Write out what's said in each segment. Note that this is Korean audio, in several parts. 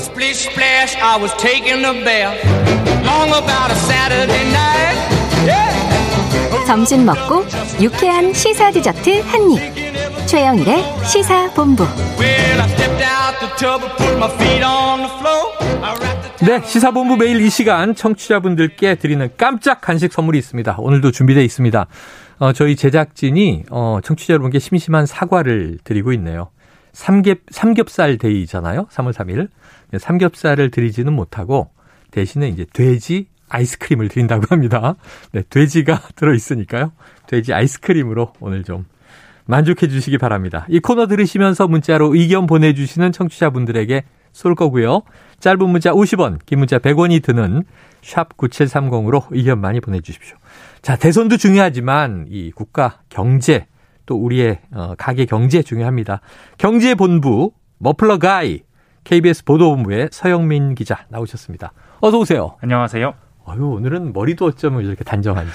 Splish splash, I was taking a bath. Long about a Saturday night. Yeah. 점심 먹고 유쾌한 시사 디저트 한 입. 최영일의 시사 본부. Well, I stepped out the tub and put my feet on the floor. I wrapped the 네, 시사본부 매일 이 시간 청취자분들께 드리는 깜짝 간식 선물이 있습니다. 오늘도 준비되어 있습니다. 어, 저희 제작진이 어, 청취자 여러분께 심심한 사과를 드리고 있네요. 삼겹, 삼겹살 데이잖아요. 3월 3일. 네, 삼겹살을 드리지는 못하고 대신에 이제 돼지 아이스크림을 드린다고 합니다. 네, 돼지가 들어있으니까요. 돼지 아이스크림으로 오늘 좀 만족해 주시기 바랍니다. 이 코너 들으시면서 문자로 의견 보내주시는 청취자분들에게 쏠 거고요. 짧은 문자 50원, 긴 문자 100원이 드는 샵 9730으로 의견 많이 보내주십시오. 자, 대선도 중요하지만 이 국가 경제 또 우리의 어, 가계 경제 중요합니다. 경제본부 머플러 가이 KBS 보도본부의 서영민 기자 나오셨습니다. 어서 오세요. 안녕하세요. 아유, 오늘은 머리도 어쩌면 이렇게 단정한지.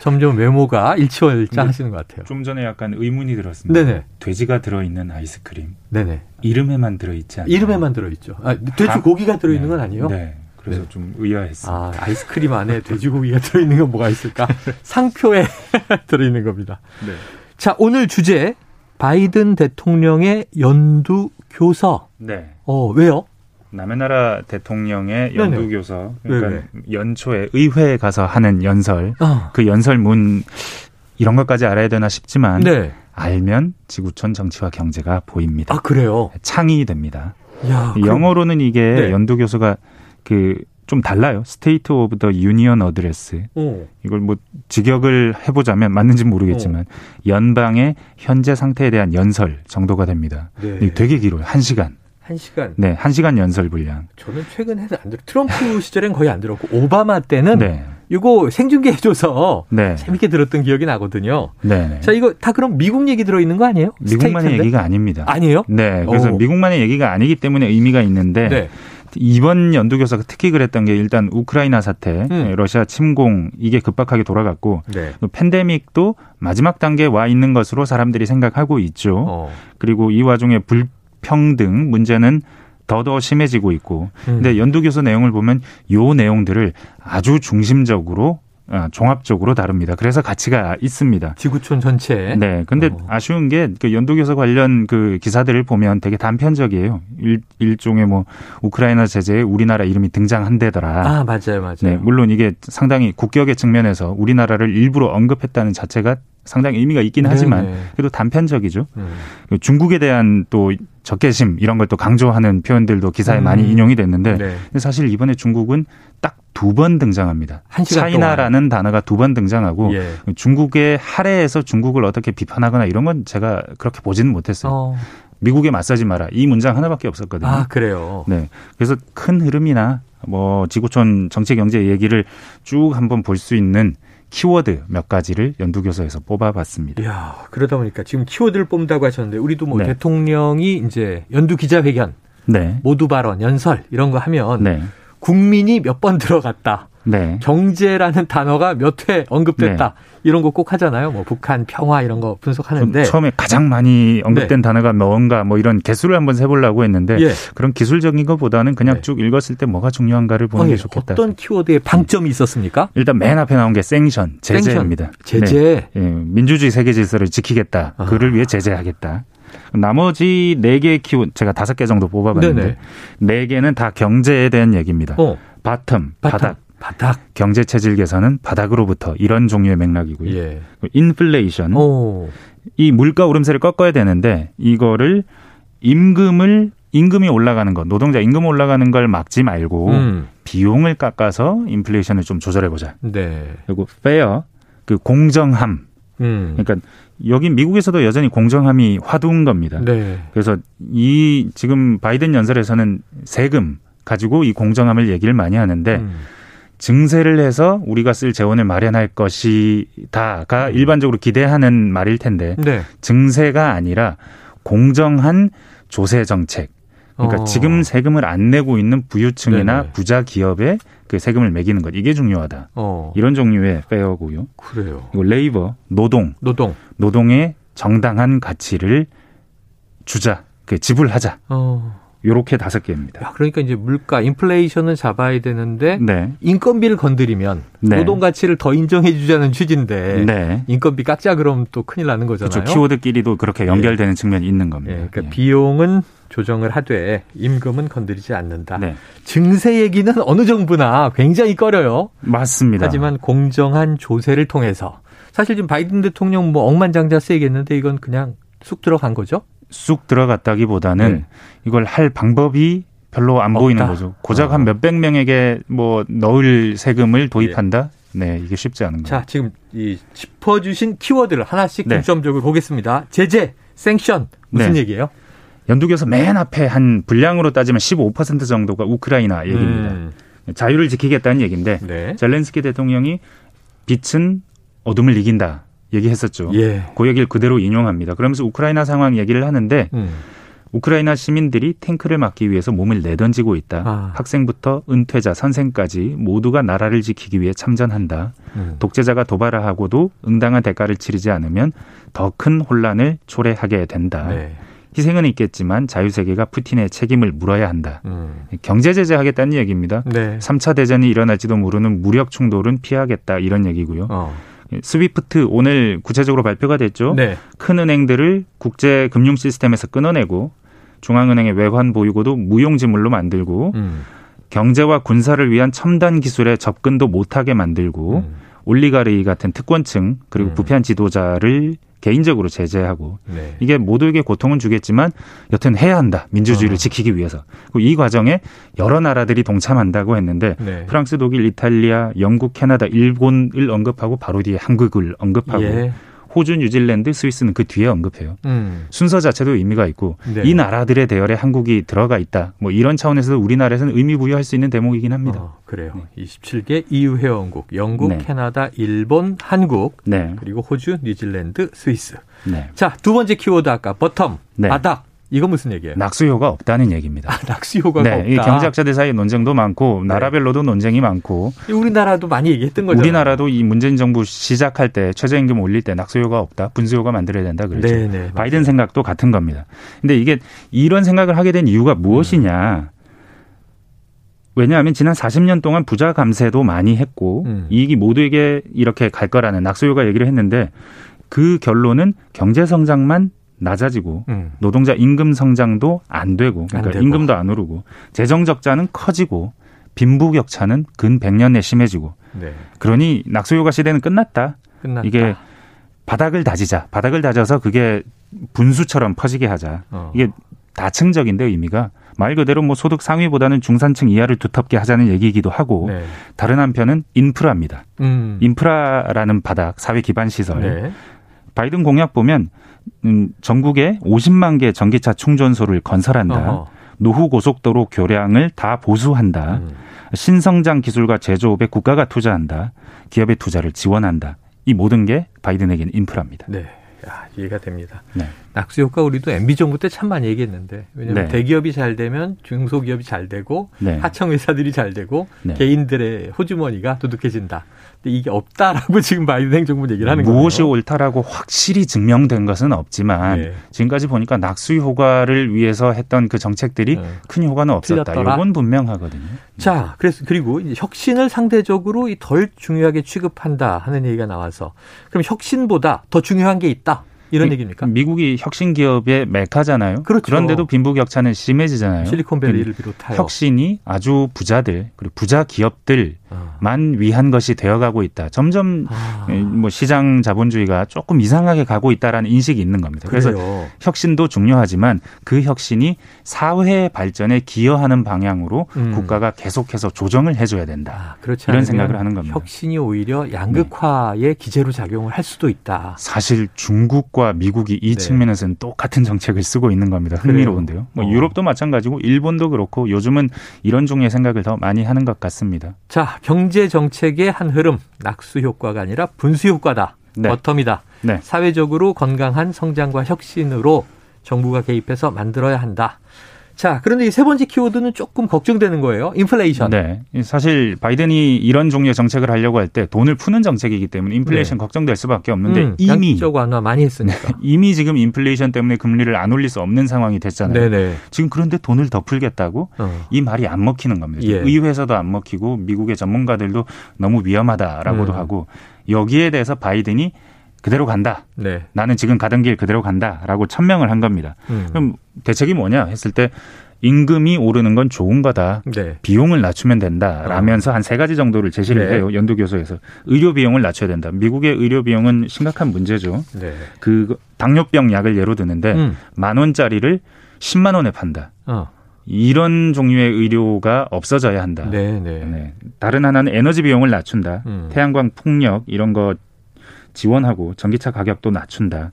점점 외모가 일치월장 하시는 것 같아요. 좀 전에 약간 의문이 들었습니다. 네네. 돼지가 들어있는 아이스크림. 네네. 이름에만 들어있지 않나요? 이름에만 들어있죠. 아, 돼지 다- 고기가 들어있는 네. 건 아니에요? 네. 그래서 네. 좀 의아했어요. 아, 아이스크림 안에 돼지고기가 들어있는 건 뭐가 있을까? 상표에 들어있는 겁니다. 네. 자, 오늘 주제, 바이든 대통령의 연두 교서. 네. 어, 왜요? 남의 나라 대통령의 네네. 연두 교서. 그러니까 네네. 연초에 의회에 가서 하는 연설. 아, 그 연설문 이런 것까지 알아야 되나 싶지만 네. 알면 지구촌 정치와 경제가 보입니다. 아, 그래요? 창이 됩니다. 야, 영어로는 이게 네. 연두교서가 그 좀 달라요. State of the Union Address. 어, 이걸 뭐 직역을 해보자면 맞는지 모르겠지만 어. 연방의 현재 상태에 대한 연설 정도가 됩니다. 네. 되게 길어요. 한 시간. 한 시간. 네, 한 시간 연설 분량. 저는 최근에는 안 들어. 트럼프 시절엔 거의 안 들었고, 오바마 때는 네, 이거 생중계 해줘서 네, 재밌게 들었던 기억이 나거든요. 네. 네. 자, 이거 다 그럼 미국 얘기 들어있는 거 아니에요? 미국만의 스테이트인데? 얘기가 아닙니다. 아니에요? 네, 그래서 오. 미국만의 얘기가 아니기 때문에 의미가 있는데 네. 이번 연두교서가 특히 그랬던 게 일단 우크라이나 사태, 음. 러시아 침공 이게 급박하게 돌아갔고 네. 또 팬데믹도 마지막 단계에 와 있는 것으로 사람들이 생각하고 있죠. 어. 그리고 이 와중에 불평등 문제는 더더 심해지고 있고. 음. 근데 연두교서 내용을 보면 요 내용들을 아주 중심적으로 아, 종합적으로 다룹니다. 그래서 가치가 있습니다. 지구촌 전체. 네. 근데 어. 아쉬운 게 그 연두교서 관련 그 기사들을 보면 되게 단편적이에요. 일, 일종의 뭐 우크라이나 제재에 우리나라 이름이 등장한대더라. 아, 맞아요, 맞아요. 네, 물론 이게 상당히 국격의 측면에서 우리나라를 일부러 언급했다는 자체가 상당히 의미가 있긴 하지만 네네. 그래도 단편적이죠. 음. 중국에 대한 또 적개심 이런 걸 또 강조하는 표현들도 기사에 음. 많이 인용이 됐는데 네. 사실 이번에 중국은 딱 두 번 등장합니다. 한 시간 차이나라는 단어가 두 번 등장하고 예. 중국의 할애에서 중국을 어떻게 비판하거나 이런 건 제가 그렇게 보지는 못했어요. 어. 미국에 맞서지 마라 이 문장 하나밖에 없었거든요. 아, 그래요. 네. 그래서 큰 흐름이나 뭐 지구촌 정치 경제 얘기를 쭉 한번 볼 수 있는 키워드 몇 가지를 연두교서에서 뽑아봤습니다. 이야, 그러다 보니까 지금 키워드를 뽑는다고 하셨는데 우리도 뭐 네. 대통령이 이제 연두 기자회견, 네. 모두 발언, 연설 이런 거 하면 네. 국민이 몇 번 들어갔다. 네. 경제라는 단어가 몇 회 언급됐다. 이런 거 꼭 하잖아요. 뭐 북한 평화 이런 거 분석하는데. 처음에 가장 많이 언급된 단어가 뭔가 뭐 이런 개수를 한번 세보려고 했는데 예. 그런 기술적인 것보다는 그냥 네. 쭉 읽었을 때 뭐가 중요한가를 보는 어, 게 예. 좋겠다. 어떤 키워드에 방점이 있었습니까? 일단 맨 앞에 나온 게 sanction, 제재입니다. 제재. 네. 예, 민주주의 세계 질서를 지키겠다. 아. 그를 위해 제재하겠다. 나머지 네 개의 키워드 제가 다섯 개 정도 뽑아봤는데. 네 개는 다 경제에 대한 얘기입니다. 어, bottom, 바닥, 바닥. 바닥. 경제 체질 개선은 바닥으로부터 이런 종류의 맥락이고요. 예. 인플레이션, 오. 이 물가 오름세를 꺾어야 되는데 이거를 임금을 임금이 올라가는 것, 노동자 임금 올라가는 걸 막지 말고 음. 비용을 깎아서 인플레이션을 좀 조절해 보자. 네. 그리고 fair, 그 공정함. 음. 그러니까 여기 미국에서도 여전히 공정함이 화두인 겁니다. 네. 그래서 이 지금 바이든 연설에서는 세금 가지고 이 공정함을 얘기를 많이 하는데 음. 증세를 해서 우리가 쓸 재원을 마련할 것이다가 일반적으로 기대하는 말일 텐데 네. 증세가 아니라 공정한 조세 정책. 그러니까 어. 지금 세금을 안 내고 있는 부유층이나 네네. 부자 기업에 그 세금을 매기는 것 이게 중요하다. 어. 이런 종류의 페어 고요. 그래요. 그리고 레이버 노동 노동. 노동의 정당한 가치를 주자, 그 지불하자. 어. 요렇게 다섯 개입니다. 야, 그러니까 이제 물가, 인플레이션은 잡아야 되는데 네. 인건비를 건드리면 네. 노동 가치를 더 인정해 주자는 취지인데 네. 인건비 깎자 그러면 또 큰일 나는 거잖아요. 그렇죠. 키워드끼리도 그렇게 연결되는 측면이 있는 겁니다. 예, 그러니까 예. 비용은 조정을 하되 임금은 건드리지 않는다. 네. 증세 얘기는 어느 정부나 굉장히 꺼려요. 맞습니다. 하지만 공정한 조세를 통해서 사실 지금 바이든 대통령 뭐 억만장자 쓰이겠는데 이건 그냥 쑥 들어간 거죠. 쑥 들어갔다기보다는 네. 이걸 할 방법이 별로 안 보이는 없다. 거죠. 고작 어. 한 몇백 명에게 뭐 넣을 세금을 도입한다? 네, 이게 쉽지 않은 거예요. 자, 지금 이 짚어주신 키워드를 하나씩 네. 중점적으로 보겠습니다. 제재, 생션 무슨 네. 얘기예요? 연두교서 맨 앞에 한 분량으로 따지면 15% 정도가 우크라이나 얘기입니다. 음, 자유를 지키겠다는 얘기인데 네. 젤렌스키 대통령이 빛은 어둠을 이긴다 얘기했었죠. 예. 그 얘기를 그대로 인용합니다. 그러면서 우크라이나 상황 얘기를 하는데 음, 우크라이나 시민들이 탱크를 막기 위해서 몸을 내던지고 있다. 아. 학생부터 은퇴자, 선생까지 모두가 나라를 지키기 위해 참전한다. 음. 독재자가 도발하고도 응당한 대가를 치르지 않으면 더 큰 혼란을 초래하게 된다. 네. 희생은 있겠지만 자유세계가 푸틴의 책임을 물어야 한다. 음. 경제 제재하겠다는 얘기입니다. 네. 3차 대전이 일어날지도 모르는 무력 충돌은 피하겠다 이런 얘기고요. 어. 스위프트 오늘 구체적으로 발표가 됐죠. 네. 큰 은행들을 국제 금융 시스템에서 끊어내고 중앙은행의 외환 보유고도 무용지물로 만들고 음. 경제와 군사를 위한 첨단 기술에 접근도 못하게 만들고 음. 올리가르이 같은 특권층 그리고 음. 부패한 지도자를 개인적으로 제재하고 네. 이게 모두에게 고통은 주겠지만 여튼 해야 한다 민주주의를 어. 지키기 위해서 이 과정에 여러 나라들이 동참한다고 했는데 네. 프랑스, 독일, 이탈리아, 영국, 캐나다, 일본을 언급하고 바로 뒤에 한국을 언급하고 예. 호주, 뉴질랜드, 스위스는 그 뒤에 언급해요. 음. 순서 자체도 의미가 있고 네. 이 나라들의 대열에 한국이 들어가 있다. 뭐 이런 차원에서 우리나라에서는 의미 부여할 수 있는 대목이긴 합니다. 어, 그래요. 27개 EU 회원국, 영국, 네. 캐나다, 일본, 한국, 네, 그리고 호주, 뉴질랜드, 스위스. 네. 자, 두 번째 키워드 아까 버텀, 네. 바닥. 이거 무슨 얘기예요? 낙수효가 없다는 얘기입니다. 아, 낙수 효과가 네, 없다. 이 경제학자들 사이 논쟁도 많고 나라별로도 논쟁이 많고 우리나라도 많이 얘기했던 거죠. 우리나라도 이 문재인 정부 시작할 때 최저임금 올릴 때 낙수효가 없다, 분수효가 만들어야 된다 그랬죠. 네, 네. 바이든 생각도 같은 겁니다. 근데 이게 이런 생각을 하게 된 이유가 무엇이냐? 왜냐하면 지난 40년 동안 부자 감세도 많이 했고 음. 이익이 모두에게 이렇게 갈 거라는 낙수효가 얘기를 했는데 그 결론은 경제 성장만 낮아지고 음. 노동자 임금 성장도 안 되고 그러니까 안 되고. 임금도 안 오르고 재정 적자는 커지고 빈부격차는 근 100년 내 심해지고 네. 그러니 낙수효과 시대는 끝났다. 끝났다. 이게 바닥을 다지자. 바닥을 다져서 그게 분수처럼 퍼지게 하자. 어. 이게 다층적인데 의미가 말 그대로 뭐 소득 상위보다는 중산층 이하를 두텁게 하자는 얘기이기도 하고 네. 다른 한편은 인프라입니다. 음. 인프라라는 바닥, 사회 기반 시설. 네. 바이든 공약 보면 음, 전국에 50만 개 전기차 충전소를 건설한다. 어허. 노후 고속도로 교량을 다 보수한다. 음. 신성장 기술과 제조업에 국가가 투자한다. 기업의 투자를 지원한다. 이 모든 게 바이든에게는 인프라입니다. 네. 야, 이해가 됩니다. 네. 낙수 효과 우리도 MB 정부 때 참 많이 얘기했는데 왜냐하면 네. 대기업이 잘 되면 중소기업이 잘 되고 네. 하청 회사들이 잘 되고 네. 개인들의 호주머니가 두둑해진다. 근데 이게 없다라고 지금 바이든 행정부는 얘기를 하는 거예요. 무엇이 옳다라고 확실히 증명된 것은 없지만 네. 지금까지 보니까 낙수 효과를 위해서 했던 그 정책들이 네. 큰 효과는 없었다. 틀렸더라. 이건 분명하거든요. 자, 그래서 그리고 혁신을 상대적으로 이덜 중요하게 취급한다 하는 얘기가 나와서 그럼 혁신보다 더 중요한 게 있다 이런 얘기입니까? 미국이 혁신 기업의 메카잖아요. 그렇죠. 런데도 빈부격차는 심해지잖아요. 실리콘밸리를 비롯하여 혁신이 아주 부자들 그리고 부자 기업들만 어. 위한 것이 되어가고 있다. 점점 아, 뭐 시장 자본주의가 조금 이상하게 가고 있다라는 인식이 있는 겁니다. 그래서 그래요. 혁신도 중요하지만 그 혁신이 사회 발전에 기여하는 방향으로 음. 국가가 계속해서 조정을 해줘야 된다. 아, 그렇지 이런 생각을 하는 겁니다. 네. 혁신이 오히려 양극화의 기제로 작용을 할 수도 있다. 사실 중국과 미국이 이 네. 측면에서는 똑같은 정책을 쓰고 있는 겁니다. 흥미로운데요. 뭐 어. 유럽도 마찬가지고 일본도 그렇고 요즘은 이런 종류의 생각을 더 많이 하는 것 같습니다. 자, 경제 정책의 한 흐름 낙수 효과가 아니라 분수 효과다. 네. 버텀이다. 네. 사회적으로 건강한 성장과 혁신으로 정부가 개입해서 만들어야 한다. 자, 그런데 이 세 번째 키워드는 조금 걱정되는 거예요. 인플레이션. 네. 사실 바이든이 이런 종류의 정책을 하려고 할 때 돈을 푸는 정책이기 때문에 인플레이션 네. 걱정될 수밖에 없는데 음, 이미 양적 완화 많이 했으니까. 이미 지금 인플레이션 때문에 금리를 안 올릴 수 없는 상황이 됐잖아요. 네네. 지금 그런데 돈을 더 풀겠다고 어. 이 말이 안 먹히는 겁니다. 예. 의회에서도 안 먹히고 미국의 전문가들도 너무 위험하다라고도 음. 하고 여기에 대해서 바이든이 그대로 간다. 네. 나는 지금 가던 길 그대로 간다라고 천명을 한 겁니다. 음. 그럼 대책이 뭐냐 했을 때 임금이 오르는 건 좋은 거다. 네. 비용을 낮추면 된다라면서 한 세 가지 정도를 제시를 네. 해요. 연두 교수에서 의료 비용을 낮춰야 된다. 미국의 의료 비용은 심각한 문제죠. 네. 그 당뇨병 약을 예로 드는데 음. 만 원짜리를 10만 원에 판다. 어. 이런 종류의 의료가 없어져야 한다. 네, 네. 네. 다른 하나는 에너지 비용을 낮춘다. 음. 태양광 풍력 이런 거 지원하고 전기차 가격도 낮춘다.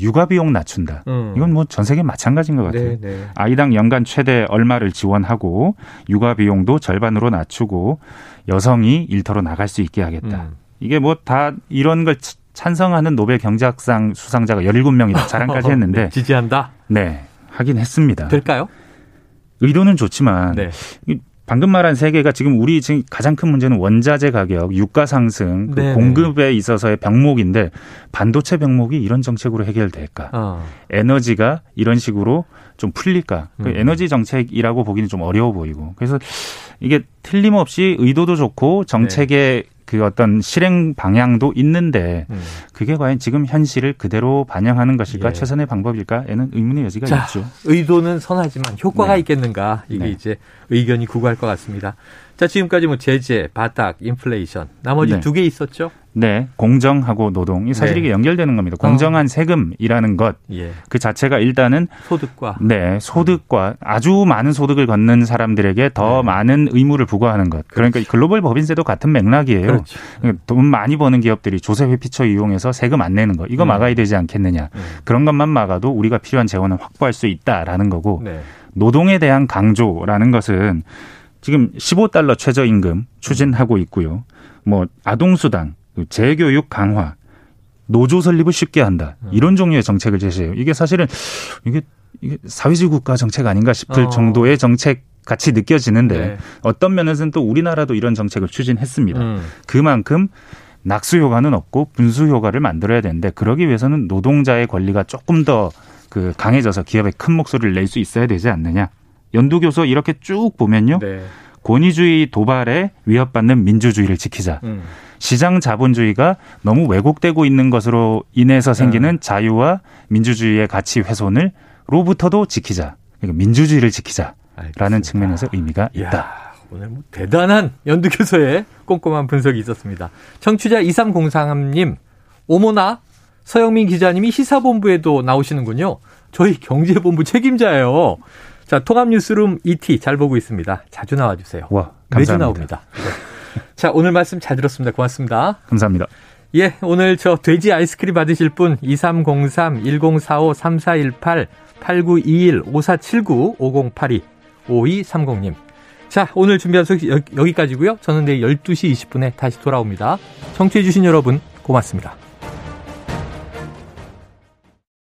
육아 비용 낮춘다. 음. 이건 뭐 전 세계 마찬가지인 것 같아요. 네, 네. 아이당 연간 최대 얼마를 지원하고 육아 비용도 절반으로 낮추고 여성이 일터로 나갈 수 있게 하겠다. 음. 이게 뭐 다 이런 걸 치- 찬성하는 노벨 경제학상 수상자가 17명이다. 자랑까지 했는데 네, 지지한다. 네. 하긴 했습니다. 될까요? 의도는 좋지만 네. 이 방금 말한 세 개가 지금 우리 지금 가장 큰 문제는 원자재 가격, 유가 상승, 그. 공급에 있어서의 병목인데 반도체 병목이 이런 정책으로 해결될까? 어. 에너지가 이런 식으로 좀 풀릴까? 그 음. 에너지 정책이라고 보기는 좀 어려워 보이고. 그래서 이게 틀림없이 의도도 좋고 정책의 그 어떤 실행 방향도 있는데 음. 그게 과연 지금 현실을 그대로 반영하는 것일까 예. 최선의 방법일까에는 의문의 여지가 자, 있죠. 의도는 선하지만 효과가 네. 있겠는가? 이게 네. 이제 의견이 구구할 것 같습니다. 자, 지금까지 뭐 제재, 바닥, 인플레이션. 나머지 네. 두개 있었죠? 네, 공정하고 노동. 이 사실 네. 이게 연결되는 겁니다. 공정한 세금이라는 것 예. 그 자체가 일단은 소득과 네, 소득과 아주 많은 소득을 걷는 사람들에게 더 네. 많은 의무를 부과하는 것. 그러니까 이 글로벌 법인세도 같은 맥락이에요. 그렇죠. 그러니까 돈 많이 버는 기업들이 조세 회피처 이용해서 세금 안 내는 거. 이거 음. 막아야 되지 않겠느냐. 음. 그런 것만 막아도 우리가 필요한 재원을 확보할 수 있다라는 거고 네. 노동에 대한 강조라는 것은 지금 15달러 최저임금 추진하고 있고요. 뭐 아동수당, 재교육 강화, 노조 설립을 쉽게 한다. 음. 이런 종류의 정책을 제시해요. 이게 사실은 이게 이게 사회주의 국가 정책 아닌가 싶을 어. 정도의 정책 같이 느껴지는데 네. 어떤 면에서는 또 우리나라도 이런 정책을 추진했습니다. 음. 그만큼 낙수 효과는 없고 분수 효과를 만들어야 되는데 그러기 위해서는 노동자의 권리가 조금 더 그 강해져서 기업에 큰 목소리를 낼 수 있어야 되지 않느냐. 연두교수 이렇게 쭉 보면요. 네. 권위주의 도발에 위협받는 민주주의를 지키자. 음. 시장 자본주의가 너무 왜곡되고 있는 것으로 인해서 생기는 자유와 민주주의의 가치 훼손을 로부터도 지키자. 그러니까 민주주의를 지키자라는 알겠습니다. 측면에서 의미가 이야, 있다. 오늘 뭐 대단한 연두 교수의 꼼꼼한 분석이 있었습니다. 청취자 2303님, 오모나 서영민 기자님이 시사본부에도 나오시는군요. 저희 경제본부 책임자예요. 자, 통합뉴스룸 ET 잘 보고 있습니다. 자주 나와주세요. 와, 매주 감사합니다. 나옵니다. 네. 자, 오늘 말씀 잘 들었습니다. 고맙습니다. 감사합니다. 예, 오늘 저 돼지 아이스크림 받으실 분 2303 1045 3418 8921 5479 5082 5230님. 자, 오늘 준비한 소식 여기- 여기까지고요. 저는 내일 12시 20분에 다시 돌아옵니다. 청취해 주신 여러분 고맙습니다.